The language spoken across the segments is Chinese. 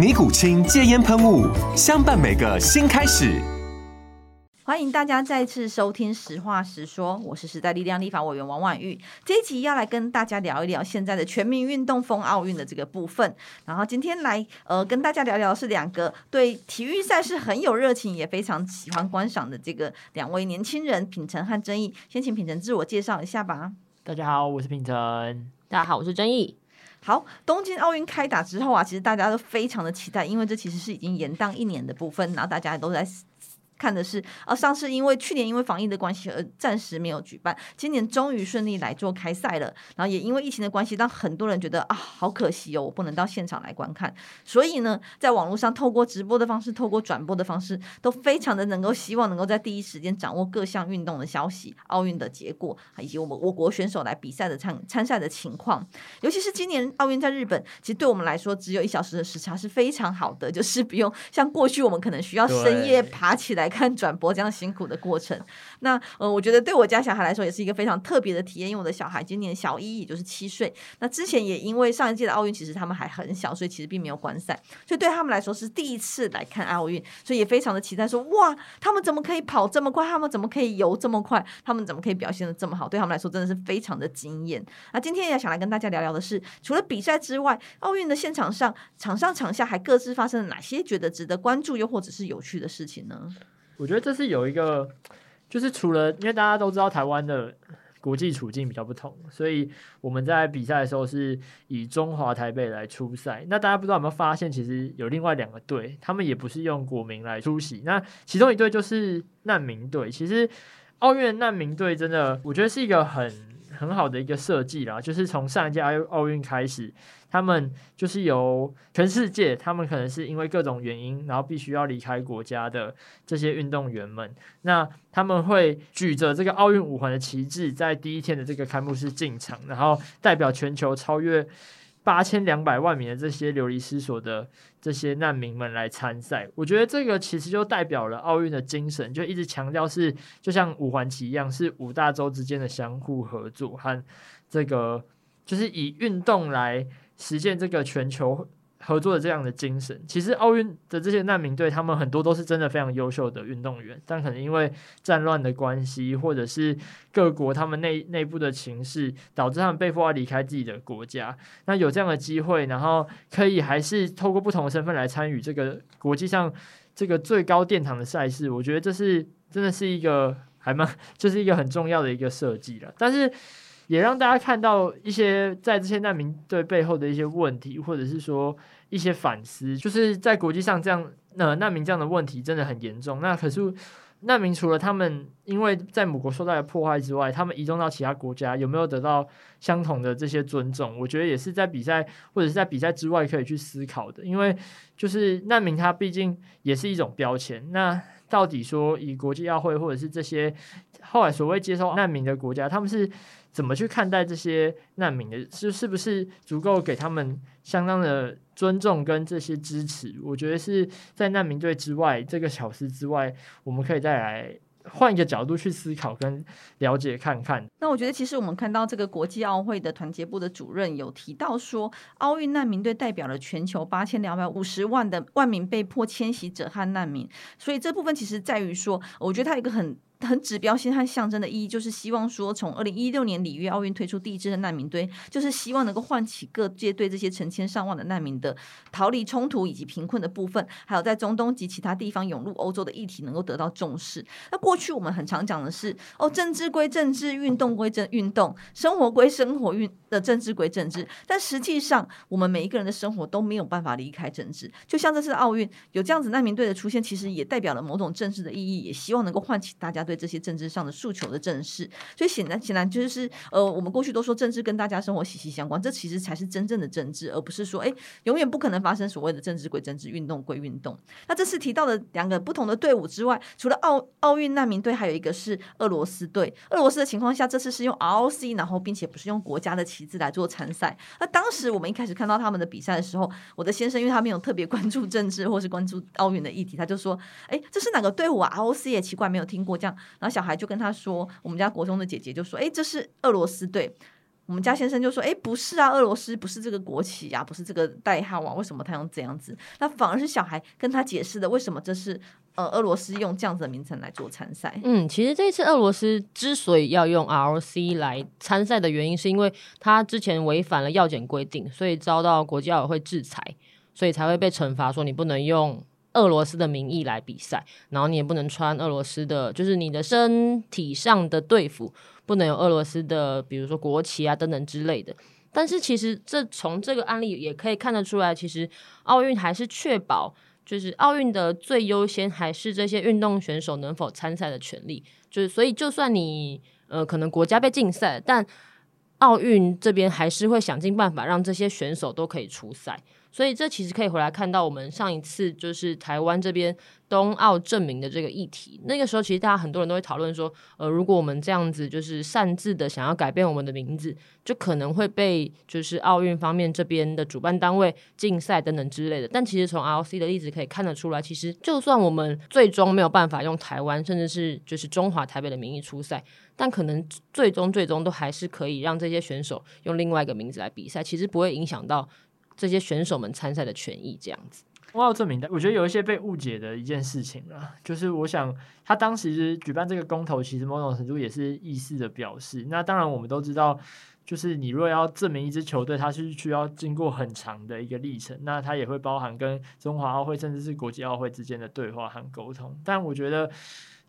尼古清戒烟喷雾，相伴每个新开始。欢迎大家再次收听《实话实说》，我是时代力量立法委员王婉玉。这一集要来跟大家聊一聊现在的全民运动风奥运的这个部分。然后今天来呃跟大家聊聊是两个对体育赛事很有热情，也非常喜欢观赏的这个两位年轻人品宸和祯毅。先请品宸自我介绍一下吧。大家好，我是品宸。大家好，我是祯毅。好，东京奥运开打之后啊，其实大家都非常的期待，因为这其实是已经延宕一年的部分，然后大家都在。看的是，啊，上次因为去年因为防疫的关系而暂时没有举办，今年终于顺利来做开赛了。然后也因为疫情的关系，让很多人觉得啊，好可惜哦，我不能到现场来观看。所以呢，在网络上透过直播的方式，透过转播的方式，都非常的能够希望能够在第一时间掌握各项运动的消息、奥运的结果，以及我们我国选手来比赛的参参赛的情况。尤其是今年奥运在日本，其实对我们来说只有一小时的时差是非常好的，就是不用像过去我们可能需要深夜爬起来。看转播这样辛苦的过程，那呃，我觉得对我家小孩来说也是一个非常特别的体验，因为我的小孩今年小一，也就是七岁。那之前也因为上一届的奥运，其实他们还很小，所以其实并没有观赛，所以对他们来说是第一次来看奥运，所以也非常的期待说，哇，他们怎么可以跑这么快？他们怎么可以游这么快？他们怎么可以表现得这么好？对他们来说真的是非常的惊艳。那今天也想来跟大家聊聊的是，除了比赛之外，奥运的现场上，场上场下还各自发生了哪些觉得值得关注又或者是有趣的事情呢？我觉得这是有一个，就是除了因为大家都知道台湾的国际处境比较不同，所以我们在比赛的时候是以中华台北来出赛。那大家不知道有没有发现，其实有另外两个队，他们也不是用国名来出席。那其中一队就是难民队。其实奥运难民队真的，我觉得是一个很很好的一个设计啦，就是从上一届奥奥运开始。他们就是由全世界，他们可能是因为各种原因，然后必须要离开国家的这些运动员们，那他们会举着这个奥运五环的旗帜，在第一天的这个开幕式进场，然后代表全球超越八千两百万名的这些流离失所的这些难民们来参赛。我觉得这个其实就代表了奥运的精神，就一直强调是就像五环旗一样，是五大洲之间的相互合作和这个就是以运动来。实现这个全球合作的这样的精神，其实奥运的这些难民队，他们很多都是真的非常优秀的运动员，但可能因为战乱的关系，或者是各国他们内内部的情势，导致他们被迫要离开自己的国家。那有这样的机会，然后可以还是透过不同的身份来参与这个国际上这个最高殿堂的赛事，我觉得这是真的是一个还蛮，就是一个很重要的一个设计了。但是。也让大家看到一些在这些难民队背后的一些问题，或者是说一些反思，就是在国际上这样，呃，难民这样的问题真的很严重。那可是难民除了他们因为在母国受到的迫害之外，他们移动到其他国家有没有得到相同的这些尊重？我觉得也是在比赛或者是在比赛之外可以去思考的。因为就是难民他毕竟也是一种标签。那到底说以国际奥会或者是这些后来所谓接受难民的国家，他们是？怎么去看待这些难民的？是是不是足够给他们相当的尊重跟这些支持？我觉得是在难民队之外，这个小时之外，我们可以再来换一个角度去思考跟了解看看。那我觉得，其实我们看到这个国际奥会的团结部的主任有提到说，奥运难民队代表了全球八千两百五十万的万名被迫迁徙者和难民。所以这部分其实在于说，我觉得他有一个很。很指标性和象征的意义，就是希望说，从二零一六年里约奥运推出第一支的难民队，就是希望能够唤起各界对这些成千上万的难民的逃离冲突以及贫困的部分，还有在中东及其他地方涌入欧洲的议题能够得到重视。那过去我们很常讲的是，哦，政治归政治，运动归政运动，生活归生活，运的政治归政治。但实际上，我们每一个人的生活都没有办法离开政治。就像这次奥运有这样子难民队的出现，其实也代表了某种政治的意义，也希望能够唤起大家对这些政治上的诉求的正视。所以显然，显然就是呃，我们过去都说政治跟大家生活息息相关，这其实才是真正的政治，而不是说哎，永远不可能发生所谓的政治归政治，运动归运动。那这次提到的两个不同的队伍之外，除了奥奥运难民队，还有一个是俄罗斯队。俄罗斯的情况下，这次是用 ROC，然后并且不是用国家的旗帜来做参赛。那当时我们一开始看到他们的比赛的时候，我的先生因为他没有特别关注政治或是关注奥运的议题，他就说：“哎，这是哪个队伍啊？ROC 也奇怪，没有听过这样。”然后小孩就跟他说：“我们家国中的姐姐就说：‘哎，这是俄罗斯队。’我们家先生就说：‘哎，不是啊，俄罗斯不是这个国旗呀，不是这个代号啊，为什么他用这样子？’那反而是小孩跟他解释的，为什么这是。”呃，俄罗斯用这样子的名称来做参赛。嗯，其实这次俄罗斯之所以要用 ROC 来参赛的原因，是因为他之前违反了药检规定，所以遭到国际奥委会制裁，所以才会被惩罚，说你不能用俄罗斯的名义来比赛，然后你也不能穿俄罗斯的，就是你的身体上的队服不能有俄罗斯的，比如说国旗啊等等之类的。但是其实这从这个案例也可以看得出来，其实奥运还是确保。就是奥运的最优先还是这些运动选手能否参赛的权利。就是所以，就算你呃可能国家被禁赛，但奥运这边还是会想尽办法让这些选手都可以出赛。所以这其实可以回来看到我们上一次就是台湾这边。冬奥证明的这个议题，那个时候其实大家很多人都会讨论说，呃，如果我们这样子就是擅自的想要改变我们的名字，就可能会被就是奥运方面这边的主办单位禁赛等等之类的。但其实从 ROC 的例子可以看得出来，其实就算我们最终没有办法用台湾甚至是就是中华台北的名义出赛，但可能最终最终都还是可以让这些选手用另外一个名字来比赛，其实不会影响到这些选手们参赛的权益这样子。东奥正名的，我觉得有一些被误解的一件事情啊，就是我想他当时举办这个公投，其实某种程度也是意思的表示。那当然我们都知道，就是你若要证明一支球队，它是需要经过很长的一个历程，那它也会包含跟中华奥会甚至是国际奥会之间的对话和沟通。但我觉得。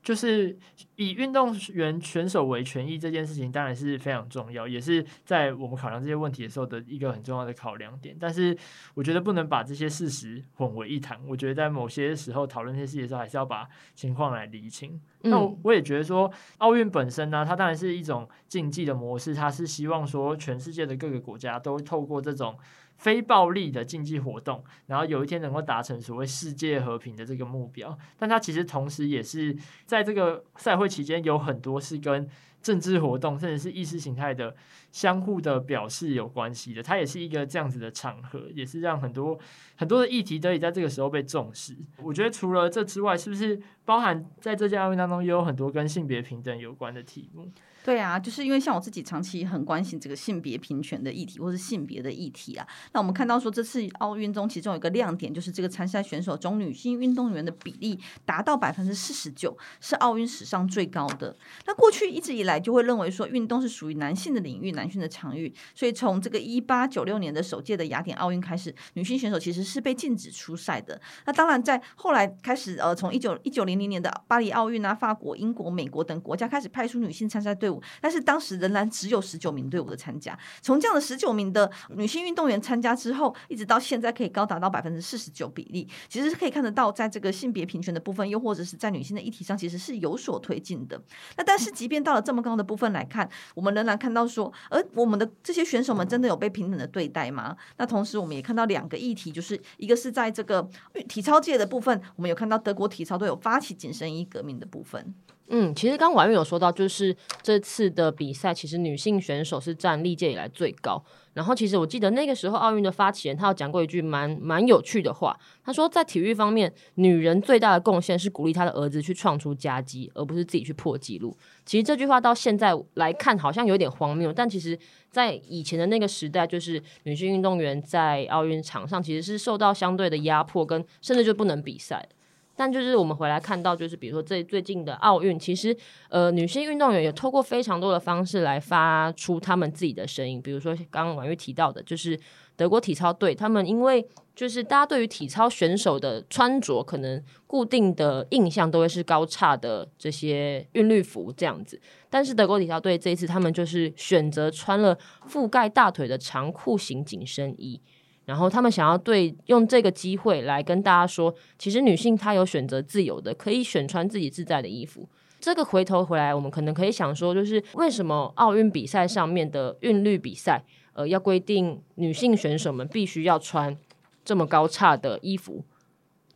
就是以运动员选手为权益这件事情，当然是非常重要，也是在我们考量这些问题的时候的一个很重要的考量点。但是，我觉得不能把这些事实混为一谈。我觉得在某些时候讨论这些事情的时候，还是要把情况来厘清。那我也觉得说，奥运本身呢，它当然是一种竞技的模式，它是希望说全世界的各个国家都透过这种。非暴力的竞技活动，然后有一天能够达成所谓世界和平的这个目标，但它其实同时也是在这个赛会期间有很多是跟政治活动甚至是意识形态的相互的表示有关系的。它也是一个这样子的场合，也是让很多很多的议题得以在这个时候被重视。我觉得除了这之外，是不是包含在这届奥运当中也有很多跟性别平等有关的题目？对啊，就是因为像我自己长期很关心这个性别平权的议题，或是性别的议题啊。那我们看到说，这次奥运中其中有一个亮点，就是这个参赛选手中女性运动员的比例达到百分之四十九，是奥运史上最高的。那过去一直以来就会认为说，运动是属于男性的领域，男性的场域。所以从这个一八九六年的首届的雅典奥运开始，女性选手其实是被禁止出赛的。那当然，在后来开始，呃，从一九一九零零年的巴黎奥运啊，法国、英国、美国等国家开始派出女性参赛队但是当时仍然只有十九名队伍的参加，从这样的十九名的女性运动员参加之后，一直到现在可以高达到百分之四十九比例，其实是可以看得到，在这个性别平权的部分，又或者是在女性的议题上，其实是有所推进的。那但是即便到了这么高的部分来看，我们仍然看到说，而我们的这些选手们真的有被平等的对待吗？那同时我们也看到两个议题，就是一个是在这个体操界的部分，我们有看到德国体操队有发起紧身衣革命的部分。嗯，其实刚刚婉諭有说到，就是这次的比赛，其实女性选手是占历届以来最高。然后，其实我记得那个时候奥运的发起人他有讲过一句蛮蛮有趣的话，他说在体育方面，女人最大的贡献是鼓励她的儿子去创出佳绩，而不是自己去破纪录。其实这句话到现在来看好像有点荒谬，但其实在以前的那个时代，就是女性运动员在奥运场上其实是受到相对的压迫，跟甚至就不能比赛。但就是我们回来看到，就是比如说这最近的奥运，其实呃女性运动员也透过非常多的方式来发出他们自己的声音，比如说刚刚婉玉提到的，就是德国体操队，他们因为就是大家对于体操选手的穿着可能固定的印象都会是高叉的这些韵律服这样子，但是德国体操队这一次他们就是选择穿了覆盖大腿的长裤型紧身衣。然后他们想要对用这个机会来跟大家说，其实女性她有选择自由的，可以选穿自己自在的衣服。这个回头回来，我们可能可以想说，就是为什么奥运比赛上面的韵律比赛，呃，要规定女性选手们必须要穿这么高差的衣服？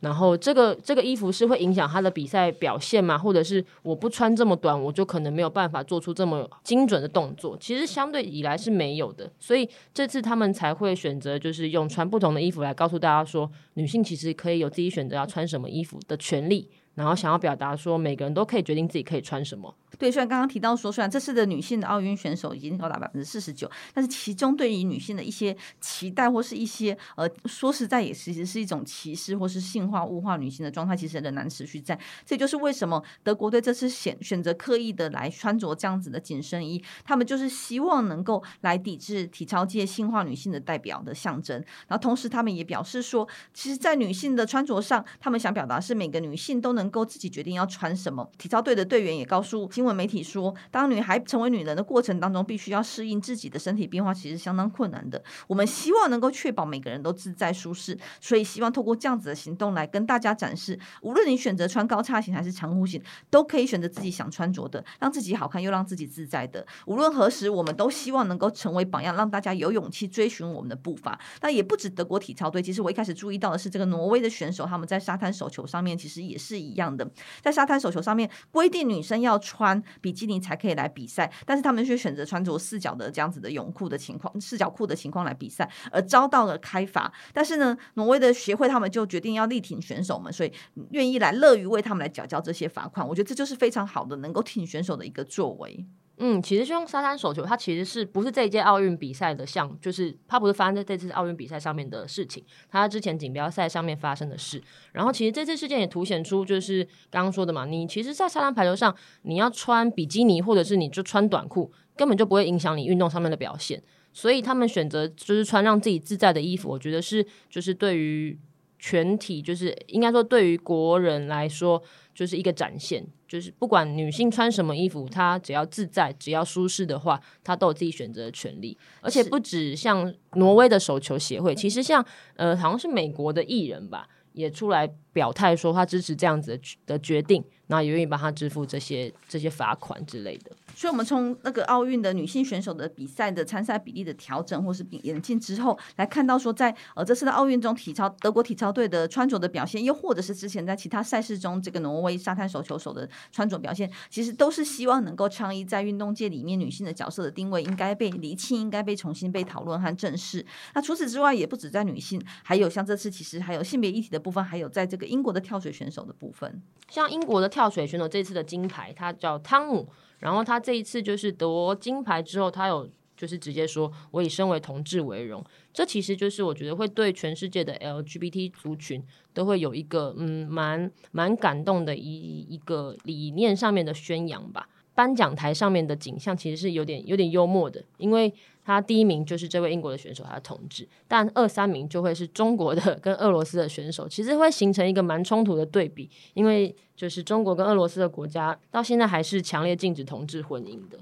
然后这个这个衣服是会影响他的比赛表现吗？或者是我不穿这么短，我就可能没有办法做出这么精准的动作？其实相对以来是没有的，所以这次他们才会选择就是用穿不同的衣服来告诉大家说，女性其实可以有自己选择要穿什么衣服的权利。然后想要表达说，每个人都可以决定自己可以穿什么。对，虽然刚刚提到说，虽然这次的女性的奥运选手已经高达百分之四十九，但是其中对于女性的一些期待或是一些呃，说实在也其实是一种歧视或是性化物化女性的状态，其实仍然持续在。这就是为什么德国队这次选选择刻意的来穿着这样子的紧身衣，他们就是希望能够来抵制体操界性化女性的代表的象征。然后同时他们也表示说，其实，在女性的穿着上，他们想表达是每个女性都能。够自己决定要穿什么。体操队的队员也告诉新闻媒体说，当女孩成为女人的过程当中，必须要适应自己的身体变化，其实相当困难的。我们希望能够确保每个人都自在舒适，所以希望透过这样子的行动来跟大家展示，无论你选择穿高叉型还是长裤型，都可以选择自己想穿着的，让自己好看又让自己自在的。无论何时，我们都希望能够成为榜样，让大家有勇气追寻我们的步伐。那也不止德国体操队，其实我一开始注意到的是这个挪威的选手，他们在沙滩手球上面其实也是。一样的，在沙滩手球上面规定女生要穿穿比基尼才可以来比赛，但是他们却选择穿着四角的这样子的泳裤的情况，四角裤的情况来比赛，而遭到了开罚。但是呢，挪威的协会他们就决定要力挺选手们，所以愿意来乐于为他们来缴交这些罚款。我觉得这就是非常好的，能够挺选手的一个作为。嗯，其实就像沙滩手球，它其实是不是这一届奥运比赛的项，就是它不是发生在这次奥运比赛上面的事情，它之前锦标赛上面发生的事。然后其实这次事件也凸显出，就是刚刚说的嘛，你其实，在沙滩排球上，你要穿比基尼或者是你就穿短裤，根本就不会影响你运动上面的表现。所以他们选择就是穿让自己自在的衣服，我觉得是就是对于全体，就是应该说对于国人来说。就是一个展现，就是不管女性穿什么衣服，她只要自在，只要舒适的话，她都有自己选择的权利。而且不止像挪威的手球协会，其实像呃，好像是美国的艺人吧，也出来表态说他支持这样子的的决定，然后也愿意帮他支付这些这些罚款之类的。所以，我们从那个奥运的女性选手的比赛的参赛比例的调整，或是演进之后，来看到说在，呃这次的奥运中，体操德国体操队的穿着的表现，又或者是之前在其他赛事中，这个挪威沙滩手球手的穿着表现，其实都是希望能够倡议在运动界里面女性的角色的定位应该被厘清，应该被重新被讨论和正视。那除此之外，也不止在女性，还有像这次其实还有性别议题的部分，还有在这个英国的跳水选手的部分，像英国的跳水选手这次的金牌，他叫汤姆。然后他这一次就是夺金牌之后，他有就是直接说：“我以身为同志为荣。”这其实就是我觉得会对全世界的 LGBT 族群都会有一个嗯蛮蛮感动的一一个理念上面的宣扬吧。颁奖台上面的景象其实是有点有点幽默的，因为他第一名就是这位英国的选手，他的同志，但二三名就会是中国的跟俄罗斯的选手，其实会形成一个蛮冲突的对比，因为就是中国跟俄罗斯的国家到现在还是强烈禁止同志婚姻的。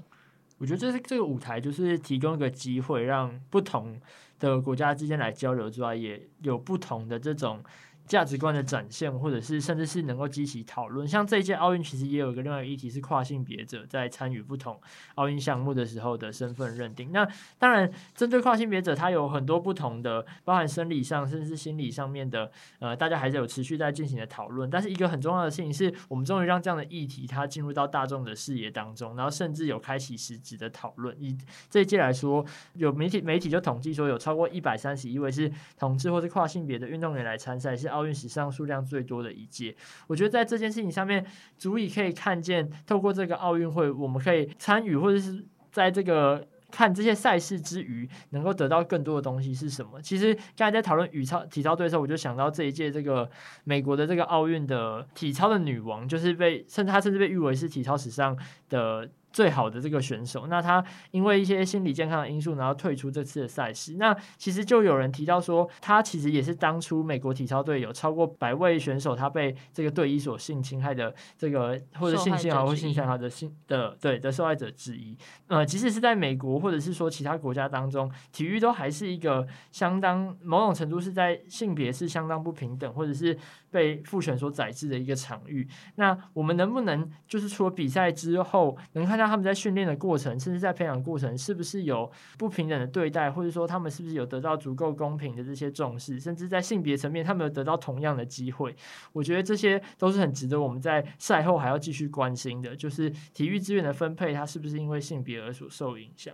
我觉得这是这个舞台就是提供一个机会，让不同的国家之间来交流之外，也有不同的这种。价值观的展现，或者是甚至是能够激起讨论。像这一届奥运，其实也有一个另外一个议题是跨性别者在参与不同奥运项目的时候的身份认定。那当然，针对跨性别者，他有很多不同的，包含生理上甚至是心理上面的，呃，大家还是有持续在进行的讨论。但是一个很重要的事情是，我们终于让这样的议题它进入到大众的视野当中，然后甚至有开启实质的讨论。以这一届来说，有媒体媒体就统计说，有超过一百三十一位是同志或是跨性别的运动员来参赛，是。奥运史上数量最多的一届，我觉得在这件事情上面，足以可以看见，透过这个奥运会，我们可以参与，或者是在这个看这些赛事之余，能够得到更多的东西是什么？其实刚才在讨论体操体操队的时候，我就想到这一届这个美国的这个奥运的体操的女王，就是被甚至她甚至被誉为是体操史上的。最好的这个选手，那他因为一些心理健康的因素，然后退出这次的赛事。那其实就有人提到说，他其实也是当初美国体操队有超过百位选手，他被这个队医所性侵害的这个或者性侵害或性侵害的性的对的受害者之一。呃，即使是在美国或者是说其他国家当中，体育都还是一个相当某种程度是在性别是相当不平等，或者是被父权所宰制的一个场域。那我们能不能就是除了比赛之后，能看到？他们在训练的过程，甚至在培养过程，是不是有不平等的对待，或者说他们是不是有得到足够公平的这些重视，甚至在性别层面，他们有得到同样的机会？我觉得这些都是很值得我们在赛后还要继续关心的，就是体育资源的分配，它是不是因为性别而所受影响？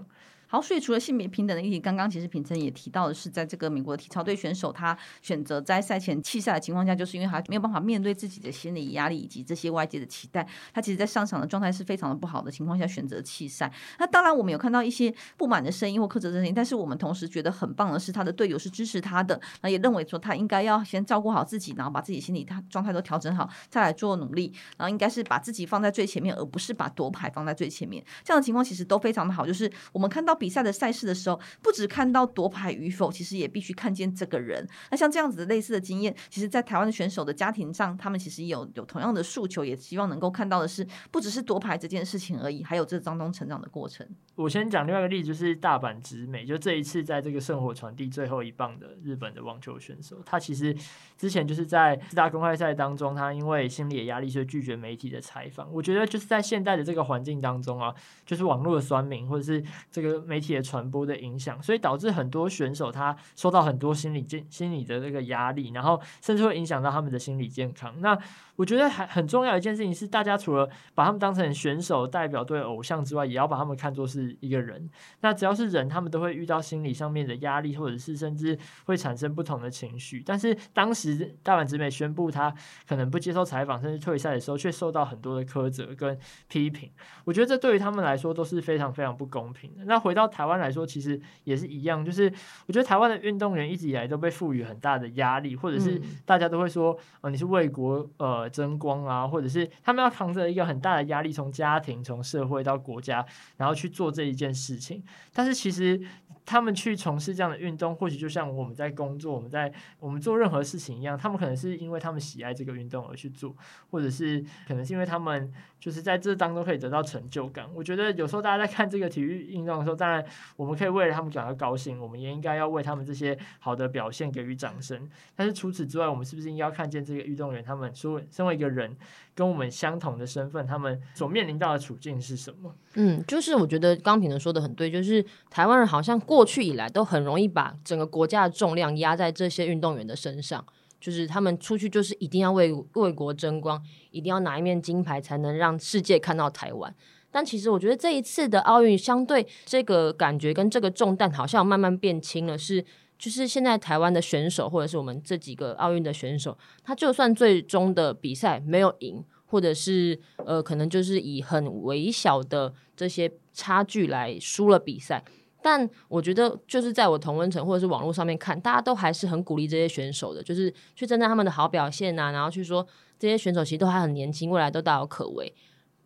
好，所以除了性别平等的议题，刚刚其实品成也提到的是，在这个美国体操队选手他选择在赛前弃赛的情况下，就是因为他没有办法面对自己的心理压力以及这些外界的期待，他其实在上场的状态是非常的不好的情况下选择弃赛。那当然，我们有看到一些不满的声音或苛责的声音，但是我们同时觉得很棒的是，他的队友是支持他的，那也认为说他应该要先照顾好自己，然后把自己心理他状态都调整好，再来做努力，然后应该是把自己放在最前面，而不是把夺牌放在最前面。这样的情况其实都非常的好，就是我们看到。比赛的赛事的时候，不只看到夺牌与否，其实也必须看见这个人。那像这样子的类似的经验，其实，在台湾的选手的家庭上，他们其实有有同样的诉求，也希望能够看到的是，不只是夺牌这件事情而已，还有这当中成长的过程。我先讲另外一个例子，就是大阪直美，就这一次在这个圣火传递最后一棒的日本的网球选手，他其实之前就是在四大公开赛当中，他因为心理的压力，所以拒绝媒体的采访。我觉得就是在现代的这个环境当中啊，就是网络的酸民或者是这个。媒体的传播的影响，所以导致很多选手他受到很多心理健心理的这个压力，然后甚至会影响到他们的心理健康。那我觉得还很重要一件事情是，大家除了把他们当成选手代表队偶像之外，也要把他们看作是一个人。那只要是人，他们都会遇到心理上面的压力，或者是甚至会产生不同的情绪。但是当时大阪直美宣布他可能不接受采访，甚至退赛的时候，却受到很多的苛责跟批评。我觉得这对于他们来说都是非常非常不公平的。那回到到台湾来说，其实也是一样，就是我觉得台湾的运动员一直以来都被赋予很大的压力，或者是大家都会说，呃，你是为国呃争光啊，或者是他们要扛着一个很大的压力，从家庭、从社会到国家，然后去做这一件事情。但是其实他们去从事这样的运动，或许就像我们在工作、我们在我们做任何事情一样，他们可能是因为他们喜爱这个运动而去做，或者是可能是因为他们就是在这当中可以得到成就感。我觉得有时候大家在看这个体育运动的时候，当然，我们可以为了他们感到高兴，我们也应该要为他们这些好的表现给予掌声。但是除此之外，我们是不是应该要看见这个运动员他们说，身为一个人，跟我们相同的身份，他们所面临到的处境是什么？嗯，就是我觉得刚平的说的很对，就是台湾人好像过去以来都很容易把整个国家的重量压在这些运动员的身上，就是他们出去就是一定要为为国争光，一定要拿一面金牌才能让世界看到台湾。但其实我觉得这一次的奥运，相对这个感觉跟这个重担好像慢慢变轻了。是，就是现在台湾的选手，或者是我们这几个奥运的选手，他就算最终的比赛没有赢，或者是呃，可能就是以很微小的这些差距来输了比赛。但我觉得，就是在我同温层或者是网络上面看，大家都还是很鼓励这些选手的，就是去称赞他们的好表现啊，然后去说这些选手其实都还很年轻，未来都大有可为。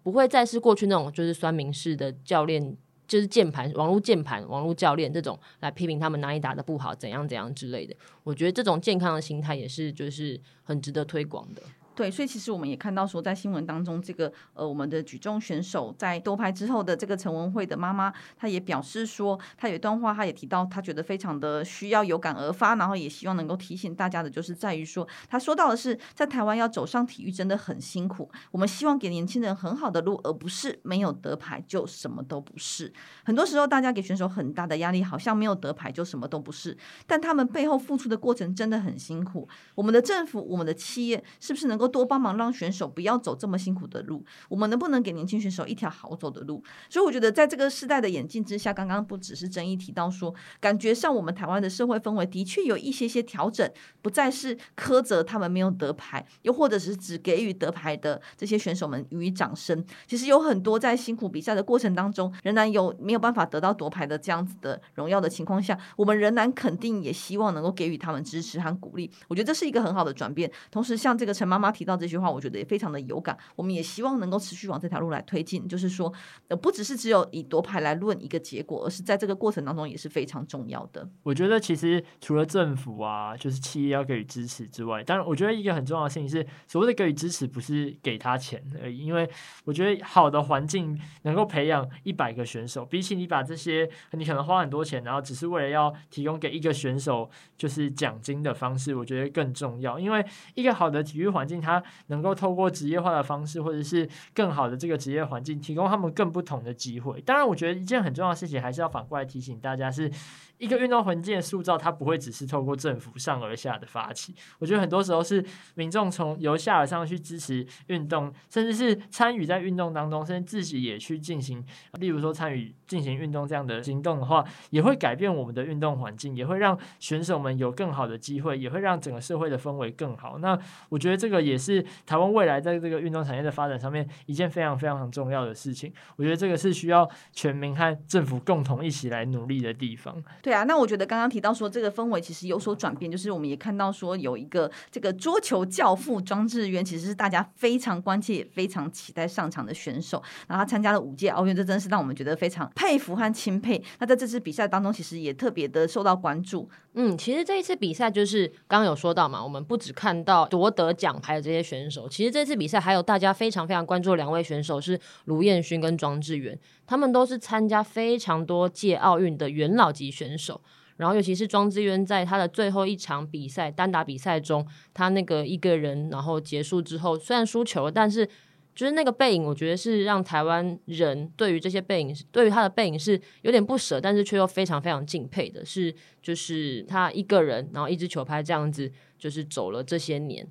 不会再是过去那种就是酸民式的教练，就是键盘、网络键盘、网络教练这种来批评他们哪里打得不好、怎样怎样之类的。我觉得这种健康的心态也是就是很值得推广的。对，所以其实我们也看到说，在新闻当中，这个呃，我们的举重选手在夺牌之后的这个陈文慧的妈妈，她也表示说，她有一段话，她也提到，她觉得非常的需要有感而发，然后也希望能够提醒大家的，就是在于说，她说到的是，在台湾要走上体育真的很辛苦，我们希望给年轻人很好的路，而不是没有得牌就什么都不是。很多时候，大家给选手很大的压力，好像没有得牌就什么都不是，但他们背后付出的过程真的很辛苦。我们的政府，我们的企业，是不是能够够多帮忙让选手不要走这么辛苦的路？我们能不能给年轻选手一条好走的路？所以我觉得在这个时代的演进之下，刚刚不只是争议提到说，感觉上我们台湾的社会氛围的确有一些些调整，不再是苛责他们没有得牌，又或者是只给予得牌的这些选手们予以掌声。其实有很多在辛苦比赛的过程当中，仍然有没有办法得到夺牌的这样子的荣耀的情况下，我们仍然肯定也希望能够给予他们支持和鼓励。我觉得这是一个很好的转变。同时，像这个陈妈妈提到这句话，我觉得也非常的有感。我们也希望能够持续往这条路来推进，就是说，呃，不只是只有以夺牌来论一个结果，而是在这个过程当中也是非常重要的。我觉得其实除了政府啊，就是企业要给予支持之外，当然，我觉得一个很重要的事情是，所谓的给予支持，不是给他钱而已。因为我觉得好的环境能够培养一百个选手，比起你把这些你可能花很多钱，然后只是为了要提供给一个选手就是奖金的方式，我觉得更重要。因为一个好的体育环境，他能够透过职业化的方式，或者是更好的这个职业环境，提供他们更不同的机会。当然，我觉得一件很重要的事情，还是要反过来提醒大家是。一个运动环境的塑造，它不会只是透过政府上而下的发起。我觉得很多时候是民众从由下而上去支持运动，甚至是参与在运动当中，甚至自己也去进行，例如说参与进行运动这样的行动的话，也会改变我们的运动环境，也会让选手们有更好的机会，也会让整个社会的氛围更好。那我觉得这个也是台湾未来在这个运动产业的发展上面一件非常非常重要的事情。我觉得这个是需要全民和政府共同一起来努力的地方。对啊，那我觉得刚刚提到说这个氛围其实有所转变，就是我们也看到说有一个这个桌球教父庄智渊，其实是大家非常关切也非常期待上场的选手。然后他参加了五届奥运，这真是让我们觉得非常佩服和钦佩。那在这次比赛当中，其实也特别的受到关注。嗯，其实这一次比赛就是刚刚有说到嘛，我们不只看到夺得奖牌的这些选手，其实这次比赛还有大家非常非常关注的两位选手是卢彦勋跟庄智渊，他们都是参加非常多届奥运的元老级选手。手然后，尤其是庄智渊在他的最后一场比赛单打比赛中，他那个一个人然后结束之后，虽然输球了，但是就是那个背影，我觉得是让台湾人对于这些背影，对于他的背影是有点不舍，但是却又非常非常敬佩的。是，就是他一个人，然后一支球拍这样子，就是走了这些年。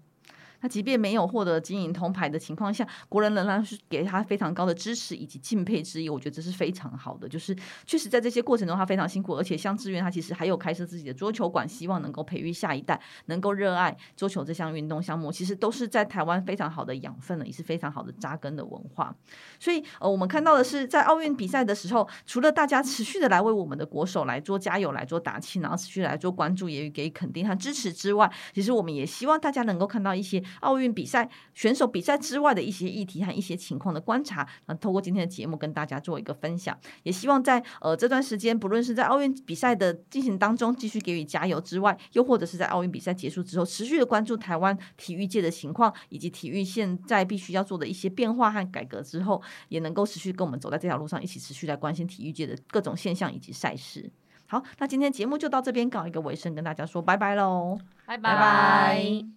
那即便没有获得金银铜牌的情况下，国人仍然是给他非常高的支持以及敬佩之意。我觉得这是非常好的。就是确实在这些过程中，他非常辛苦，而且像智渊，他其实还有开设自己的桌球馆，希望能够培育下一代能够热爱桌球这项运动项目。其实都是在台湾非常好的养分了，也是非常好的扎根的文化。所以呃，我们看到的是在奥运比赛的时候，除了大家持续的来为我们的国手来做加油、来做打气，然后持续来做关注，也给予肯定和支持之外，其实我们也希望大家能够看到一些。奥运比赛选手比赛之外的一些议题和一些情况的观察，那透过今天的节目跟大家做一个分享，也希望在呃这段时间，不论是在奥运比赛的进行当中继续给予加油之外，又或者是在奥运比赛结束之后，持续的关注台湾体育界的情况，以及体育现在必须要做的一些变化和改革之后，也能够持续跟我们走在这条路上，一起持续来关心体育界的各种现象以及赛事。好，那今天节目就到这边搞一个尾声，跟大家说拜拜喽，拜拜。